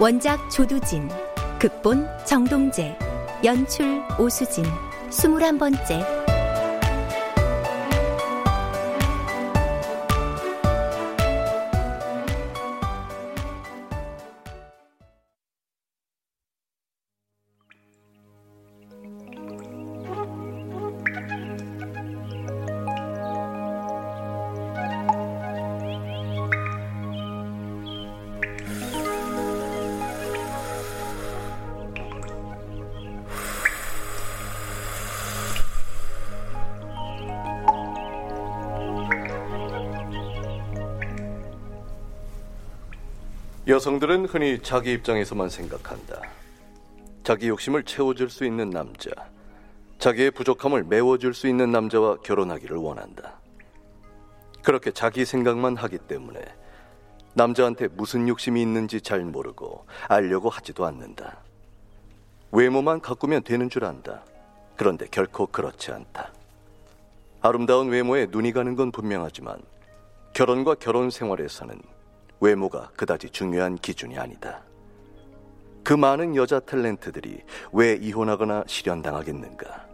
원작 조두진, 극본 정동재, 연출 오수진, 스물한 번째. 여성들은 흔히 자기 입장에서만 생각한다. 자기 욕심을 채워줄 수 있는 남자, 자기의 부족함을 메워줄 수 있는 남자와 결혼하기를 원한다. 그렇게 자기 생각만 하기 때문에 남자한테 무슨 욕심이 있는지 잘 모르고 알려고 하지도 않는다. 외모만 가꾸면 되는 줄 안다. 그런데 결코 그렇지 않다. 아름다운 외모에 눈이 가는 건 분명하지만 결혼과 결혼 생활에서는 외모가 그다지 중요한 기준이 아니다. 그 많은 여자 탤런트들이 왜 이혼하거나 실연당하겠는가?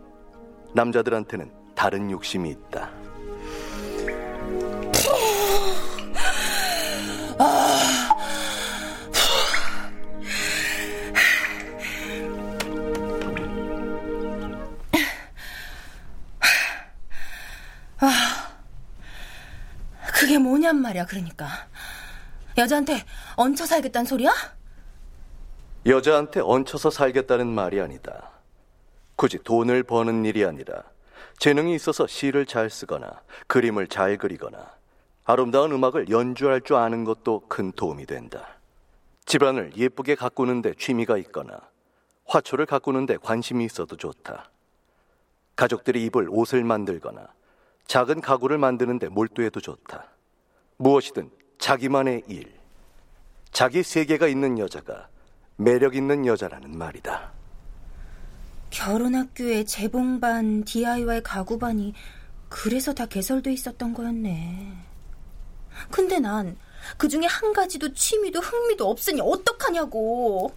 남자들한테는 다른 욕심이 있다. 그게 뭐냔 말이야, 그러니까. 여자한테 얹혀 살겠다는 소리야? 여자한테 얹혀서 살겠다는 말이 아니다. 굳이 돈을 버는 일이 아니라 재능이 있어서 시를 잘 쓰거나 그림을 잘 그리거나 아름다운 음악을 연주할 줄 아는 것도 큰 도움이 된다. 집안을 예쁘게 가꾸는데 취미가 있거나 화초를 가꾸는데 관심이 있어도 좋다. 가족들이 입을 옷을 만들거나 작은 가구를 만드는데 몰두해도 좋다. 무엇이든 자기만의 일, 자기 세계가 있는 여자가 매력 있는 여자라는 말이다. 결혼학교에 재봉반, DIY 가구반이 그래서 다 개설돼 있었던 거였네. 근데 난 그 중에 한 가지도 취미도 흥미도 없으니 어떡하냐고.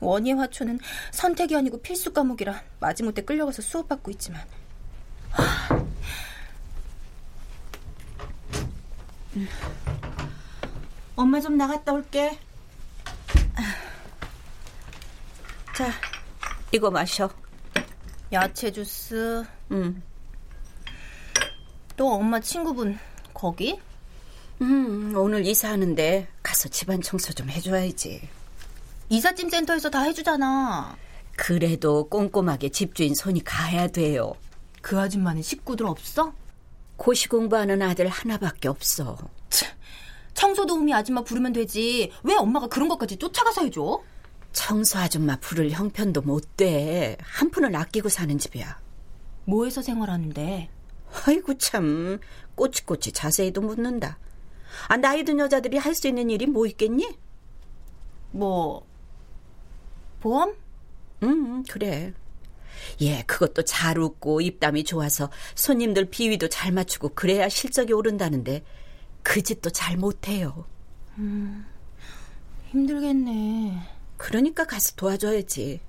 원예 화초는 선택이 아니고 필수 과목이라 마지못해 끌려가서 수업받고 있지만. 엄마 좀 나갔다 올게. 자, 이거 마셔. 야채 주스. 응. 또 엄마 친구분 거기? 음, 오늘 이사하는데 가서 집안 청소 좀 해줘야지. 이삿짐 센터에서 다 해주잖아. 그래도 꼼꼼하게 집주인 손이 가야 돼요. 그 아줌마는 식구들 없어? 고시 공부하는 아들 하나밖에 없어. 청소 도우미 아줌마 부르면 되지. 왜 엄마가 그런 것까지 쫓아가서 해줘? 청소 아줌마 부를 형편도 못 돼. 한 푼을 아끼고 사는 집이야. 뭐해서 생활하는데? 아이고 참 꼬치꼬치 자세히도 묻는다. 아 나이 든 여자들이 할 수 있는 일이 뭐 있겠니? 뭐 보험? 음 그래. 예, 그것도 잘 웃고 입담이 좋아서 손님들 비위도 잘 맞추고 그래야 실적이 오른다는데 그 짓도 잘 못해요. 음, 힘들겠네. 그러니까 가서 도와줘야지.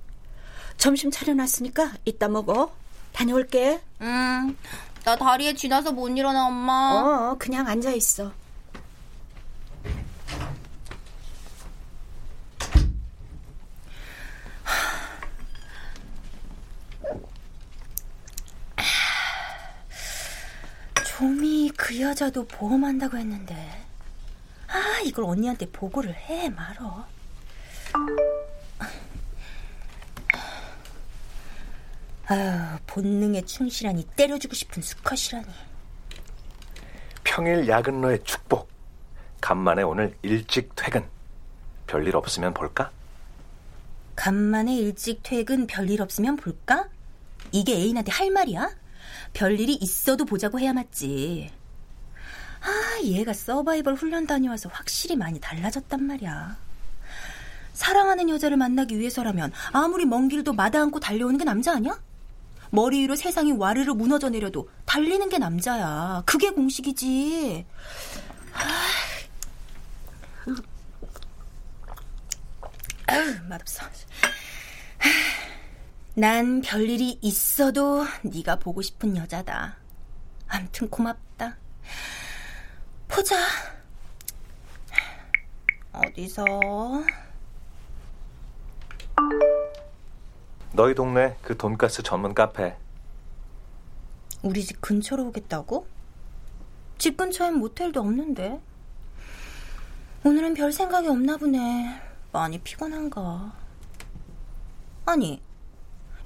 점심 차려놨으니까 이따 먹어. 다녀올게. 음, 나 다리에 쥐나서 못 일어나, 엄마. 어, 그냥 앉아 있어. 좀이 그 여자도 보험한다고 했는데 아 이걸 언니한테 보고를 해 말어 아유 본능에 충실하니 때려주고 싶은 수컷이라니 평일 야근러의 축복. 간만에 오늘 일찍 퇴근. 별일 없으면 볼까? 간만에 일찍 퇴근 별일 없으면 볼까? 이게 애인한테 할 말이야? 별일이 있어도 보자고 해야 맞지. 아, 얘가 서바이벌 훈련 다녀와서 확실히 많이 달라졌단 말이야. 사랑하는 여자를 만나기 위해서라면 아무리 먼 길도 마다 않고 달려오는 게 남자 아니야? 머리 위로 세상이 와르르 무너져 내려도 달리는 게 남자야. 그게 공식이지. 아유, 맛없어. 난 별일이 있어도 네가 보고 싶은 여자다. 암튼 고맙다. 보자. 어디서? 너희 동네 그 돈가스 전문 카페. 우리 집 근처로 오겠다고? 집 근처엔 모텔도 없는데. 오늘은 별 생각이 없나 보네. 많이 피곤한가. 아니,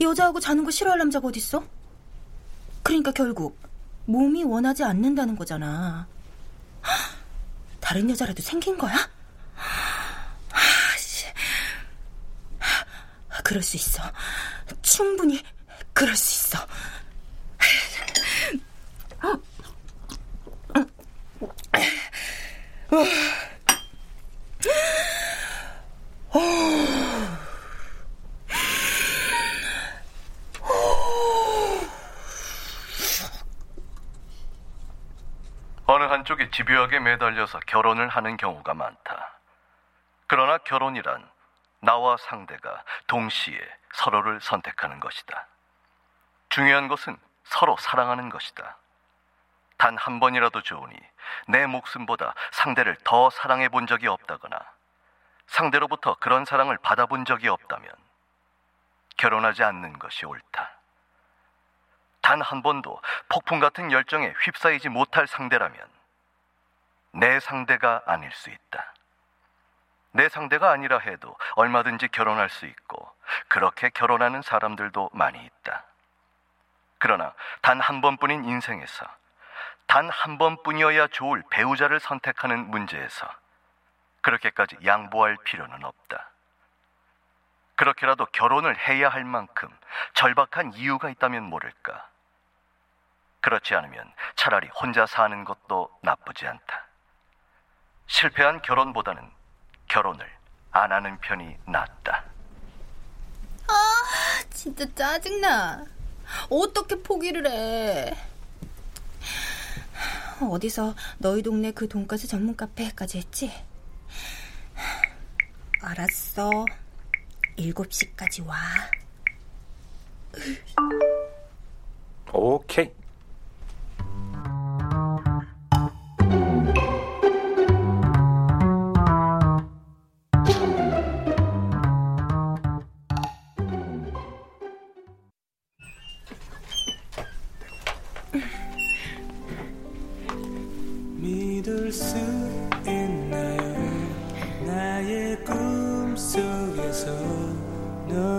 여자하고 자는 거 싫어할 남자가 어딨어? 그러니까 결국 몸이 원하지 않는다는 거잖아. 다른 여자라도 생긴 거야? 그럴 수 있어. 충분히 그럴 수 있어. 어느 한 쪽에 집요하게 매달려서 결혼을 하는 경우가 많다. 그러나 결혼이란 나와 상대가 동시에 서로를 선택하는 것이다. 중요한 것은 서로 사랑하는 것이다. 단 한 번이라도 좋으니 내 목숨보다 상대를 더 사랑해 본 적이 없다거나 상대로부터 그런 사랑을 받아본 적이 없다면 결혼하지 않는 것이 옳다. 단 한 번도 폭풍 같은 열정에 휩싸이지 못할 상대라면 내 상대가 아닐 수 있다. 내 상대가 아니라 해도 얼마든지 결혼할 수 있고 그렇게 결혼하는 사람들도 많이 있다. 그러나 단 한 번뿐인 인생에서 단 한 번뿐이어야 좋을 배우자를 선택하는 문제에서 그렇게까지 양보할 필요는 없다. 그렇게라도 결혼을 해야 할 만큼 절박한 이유가 있다면 모를까. 그렇지 않으면 차라리 혼자 사는 것도 나쁘지 않다. 실패한 결혼보다는 결혼을 안 하는 편이 낫다. 아, 진짜 짜증나. 어떻게 포기를 해? 어디서 너희 동네 그 돈가스 전문 카페까지 했지? 알았어. 7시까지 와. 오케이.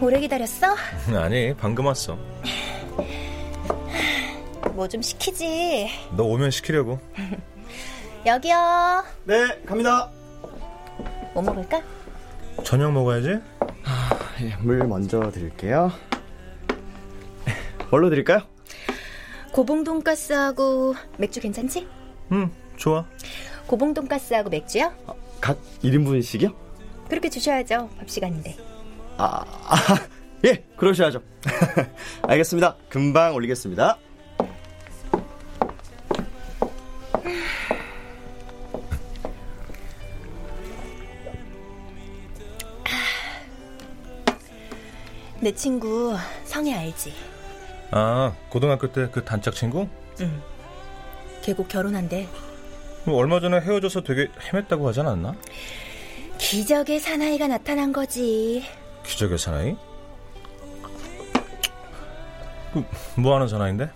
오래 기다렸어? 아니, 방금 왔어. 뭐 좀 시키지. 너 오면 시키려고. 여기요. 네, 갑니다. 뭐 먹을까? 저녁 먹어야지. 예, 물 먼저 드릴게요. 뭘로 드릴까요? 고봉 돈가스하고 맥주 괜찮지? 응, 좋아. 고봉 돈가스하고 맥주요? 각 1인분씩이요? 그렇게 주셔야죠. 밥 시간인데. 아, 아, 예, 그러셔야죠. 알겠습니다. 금방 올리겠습니다. 내 친구 성희 알지? 아, 고등학교 때 그 단짝 친구? 응. 걔곧 결혼한대. 뭐 얼마 전에 헤어져서 되게 헤맸다고 하지 않았나? 기적의 사나이가 나타난 거지. 기적의 사나이? 그, 뭐 하는 사나이인데?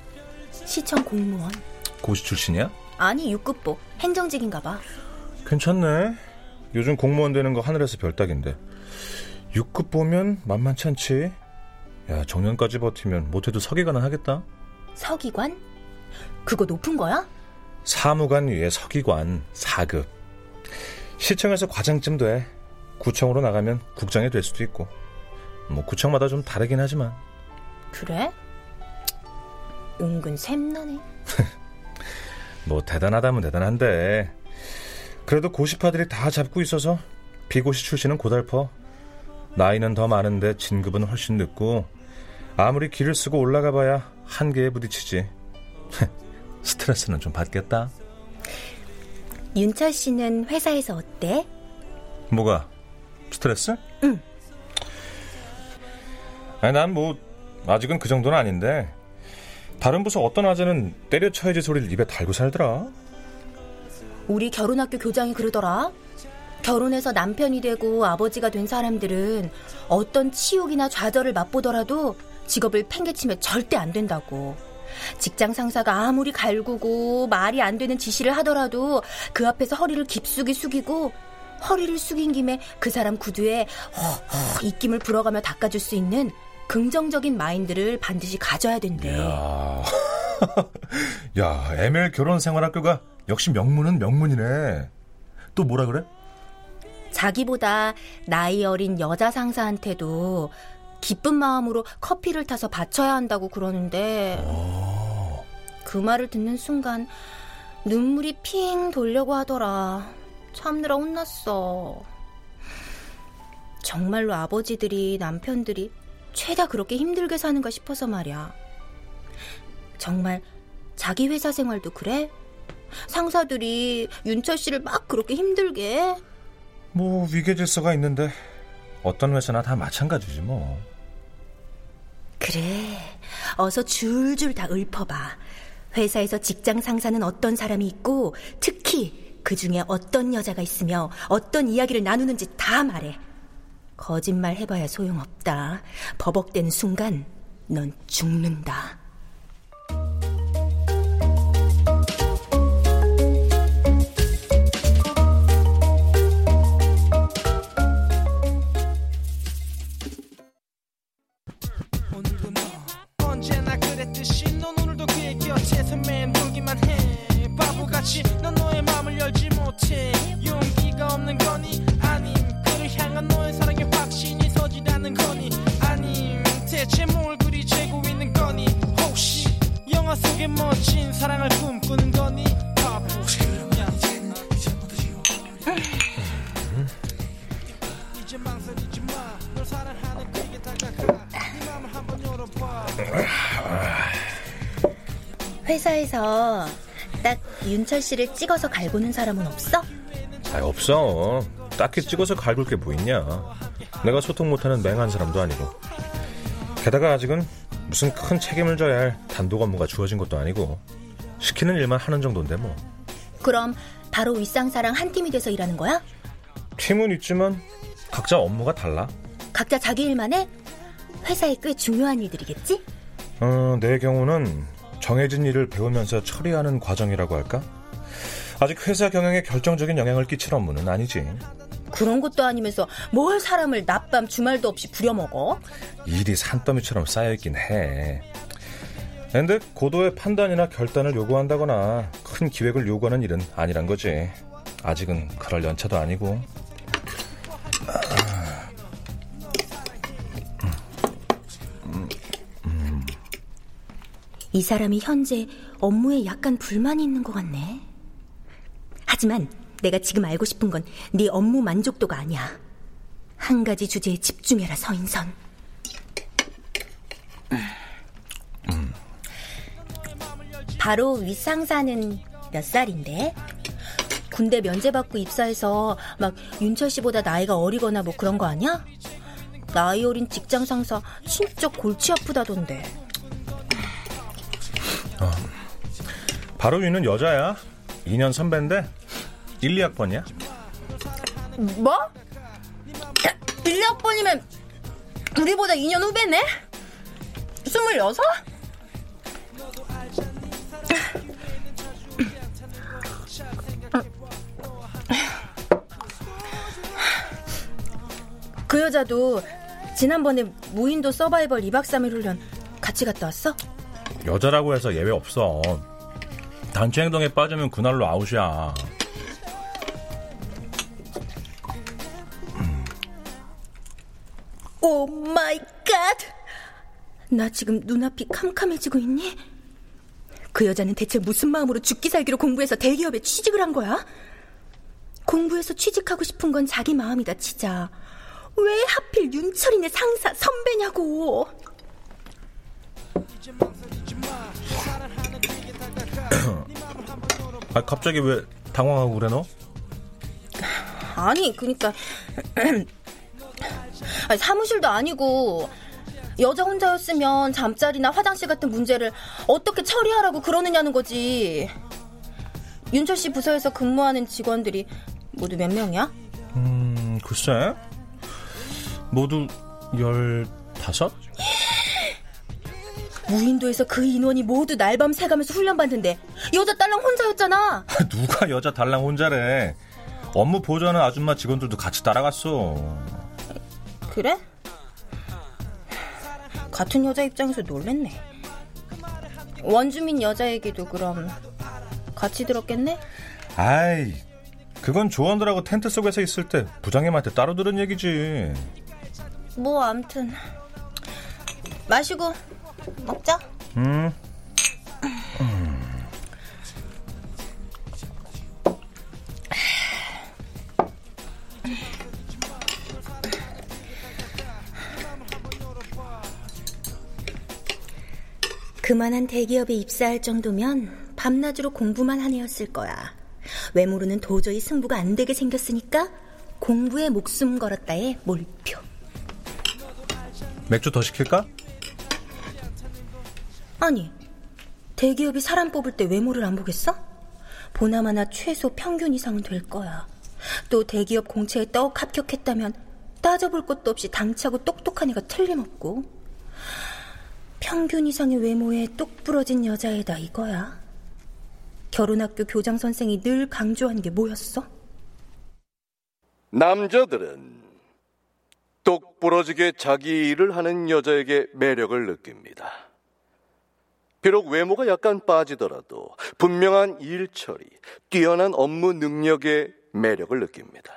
시청 공무원. 고시 출신이야? 아니, 6급보. 행정직인가 봐. 괜찮네. 요즘 공무원 되는 거 하늘에서 별 따긴데. 6급 보면 만만치 않지. 야, 정년까지 버티면 못해도 서기관은 하겠다. 서기관? 그거 높은 거야? 사무관 위에 서기관 4급. 시청에서 과장쯤 돼. 구청으로 나가면 국장이 될 수도 있고. 뭐 구청마다 좀 다르긴 하지만. 그래? 은근 샘나네. 뭐 대단하다면 대단한데. 그래도 고시파들이 다 잡고 있어서 비고시 출신은 고달퍼. 나이는 더 많은데 진급은 훨씬 늦고 아무리 길을 쓰고 올라가 봐야 한계에 부딪히지. 스트레스는 좀 받겠다. 윤철 씨는 회사에서 어때? 뭐가? 스트레스? 응. 아니, 난 뭐, 아직은 그 정도는 아닌데, 다른 부서 어떤 아재는 때려쳐야지 소리를 입에 달고 살더라. 우리 결혼학교 교장이 그러더라. 결혼해서 남편이 되고 아버지가 된 사람들은 어떤 치욕이나 좌절을 맛보더라도 직업을 팽개치면 절대 안 된다고. 직장 상사가 아무리 갈구고 말이 안 되는 지시를 하더라도 그 앞에서 허리를 깊숙이 숙이고 허리를 숙인 김에 그 사람 구두에 허허 입김을 불어가며 닦아줄 수 있는 긍정적인 마인드를 반드시 가져야 된대. 야, 야, ML 결혼 생활학교가 역시 명문은 명문이네. 또 뭐라 그래? 자기보다 나이 어린 여자 상사한테도 기쁜 마음으로 커피를 타서 바쳐야 한다고 그러는데 그 말을 듣는 순간 눈물이 핑 돌려고 하더라. 참느라 혼났어. 정말로 아버지들이 남편들이 죄다 그렇게 힘들게 사는가 싶어서 말이야. 정말 자기 회사 생활도 그래? 상사들이 윤철 씨를 막 그렇게 힘들게 해? 뭐 위계 질서가 있는데 어떤 회사나 다 마찬가지지 뭐. 그래. 어서 줄줄 다 읊어봐. 회사에서 직장 상사는 어떤 사람이 있고 특히 그 중에 어떤 여자가 있으며 어떤 이야기를 나누는지 다 말해. 거짓말 해봐야 소용없다. 버벅대는 순간 넌 죽는다. 회사에서 딱 윤철 씨를 찍어서 갈구는 사람은 없어? 아 없어. 딱히 찍어서 갈굴 게 뭐 있냐. 내가 소통 못하는 맹한 사람도 아니고. 게다가 아직은 무슨 큰 책임을 져야 할 단독 업무가 주어진 것도 아니고 시키는 일만 하는 정도인데 뭐. 그럼 바로 윗상사랑 한 팀이 돼서 일하는 거야? 팀은 있지만 각자 업무가 달라. 각자 자기 일만 해? 회사에 꽤 중요한 일들이겠지? 어, 내 경우는 정해진 일을 배우면서 처리하는 과정이라고 할까? 아직 회사 경영에 결정적인 영향을 끼칠 업무는 아니지. 그런 것도 아니면서 뭘 사람을 낮밤 주말도 없이 부려먹어? 일이 산더미처럼 쌓여있긴 해. 근데 고도의 판단이나 결단을 요구한다거나 큰 기획을 요구하는 일은 아니란 거지. 아직은 그럴 연차도 아니고. 이 사람이 현재 업무에 약간 불만이 있는 것 같네. 하지만 내가 지금 알고 싶은 건 네 업무 만족도가 아니야. 한 가지 주제에 집중해라, 서인선. 바로 윗상사는 몇 살인데? 군대 면제받고 입사해서 막 윤철 씨보다 나이가 어리거나 뭐 그런 거 아니야? 나이 어린 직장 상사 진짜 골치 아프다던데. 어. 바로 위는 여자야. 2년 선배인데 1, 2학번이야. 뭐? 1, 2학번이면 우리보다 2년 후배네? 26? 그 여자도 지난번에 무인도 서바이벌 2박 3일 훈련 같이 갔다 왔어? 여자라고 해서 예외 없어. 단체 행동에 빠지면 그날로 아웃이야. Oh my god! 나 지금 눈앞이 캄캄해지고 있니? 그 여자는 대체 무슨 마음으로 죽기 살기로 공부해서 대기업에 취직을 한 거야? 공부해서 취직하고 싶은 건 자기 마음이다 치자. 왜 하필 윤철이네 상사 선배냐고. 아, 갑자기 왜 당황하고 그래 너? 아니 그니까 아니, 사무실도 아니고 여자 혼자였으면 잠자리나 화장실 같은 문제를 어떻게 처리하라고 그러느냐는 거지. 윤철 씨 부서에서 근무하는 직원들이 모두 몇 명이야? 음, 글쎄. 모두 열다섯? 무인도에서 그 인원이 모두 날밤 새가면서 훈련받는데 여자 딸랑 혼자였잖아. 누가 여자 달랑 혼자래. 업무 보조하는 아줌마 직원들도 같이 따라갔어. 그래? 같은 여자 입장에서 놀랬네. 원주민 여자에게도 그럼 같이 들었겠네? 아이, 그건 조원들하고 텐트 속에서 있을 때 부장님한테 따로 들은 얘기지. 뭐 암튼 마시고 먹자. 음. 그만한 대기업에 입사할 정도면 밤낮으로 공부만 한 애였을 거야. 외모로는 도저히 승부가 안 되게 생겼으니까 공부에 목숨 걸었다의 몰표. 맥주 더 시킬까? 아니, 대기업이 사람 뽑을 때 외모를 안 보겠어? 보나마나 최소 평균 이상은 될 거야. 또 대기업 공채에 떡 합격했다면 따져볼 것도 없이 당차고 똑똑한 애가 틀림없고. 평균 이상의 외모에 똑 부러진 여자애다 이거야. 결혼학교 교장 선생이 늘 강조한 게 뭐였어? 남자들은 똑 부러지게 자기 일을 하는 여자에게 매력을 느낍니다. 비록 외모가 약간 빠지더라도 분명한 일 처리, 뛰어난 업무 능력에 매력을 느낍니다.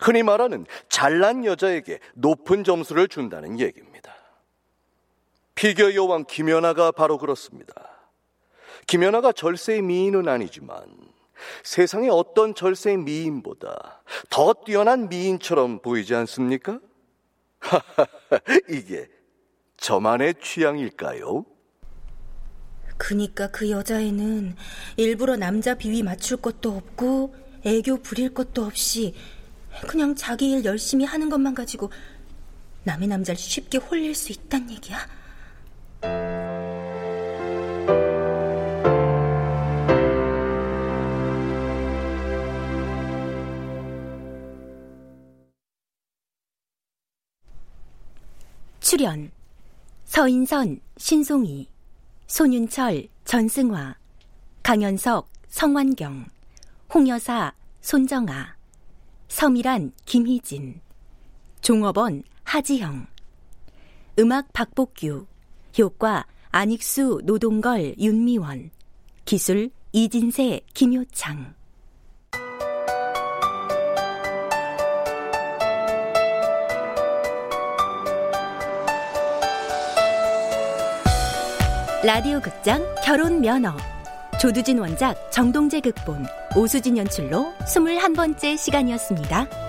흔히 말하는 잘난 여자에게 높은 점수를 준다는 얘기입니다. 피겨 여왕 김연아가 바로 그렇습니다. 김연아가 절세의 미인은 아니지만 세상의 어떤 절세의 미인보다 더 뛰어난 미인처럼 보이지 않습니까? 이게 저만의 취향일까요? 그니까 그 여자애는 일부러 남자 비위 맞출 것도 없고 애교 부릴 것도 없이 그냥 자기 일 열심히 하는 것만 가지고 남의 남자를 쉽게 홀릴 수 있단 얘기야? 출연 서인선, 신송이, 손윤철, 전승화, 강현석, 성환경, 홍여사 손정아, 서미란 김희진, 종업원 하지영, 음악 박복규, 효과 안익수 노동걸 윤미원, 기술 이진세 김효창. 라디오 극장 결혼 면허 조두진 원작 정동재 극본 오수진 연출로 21번째 시간이었습니다.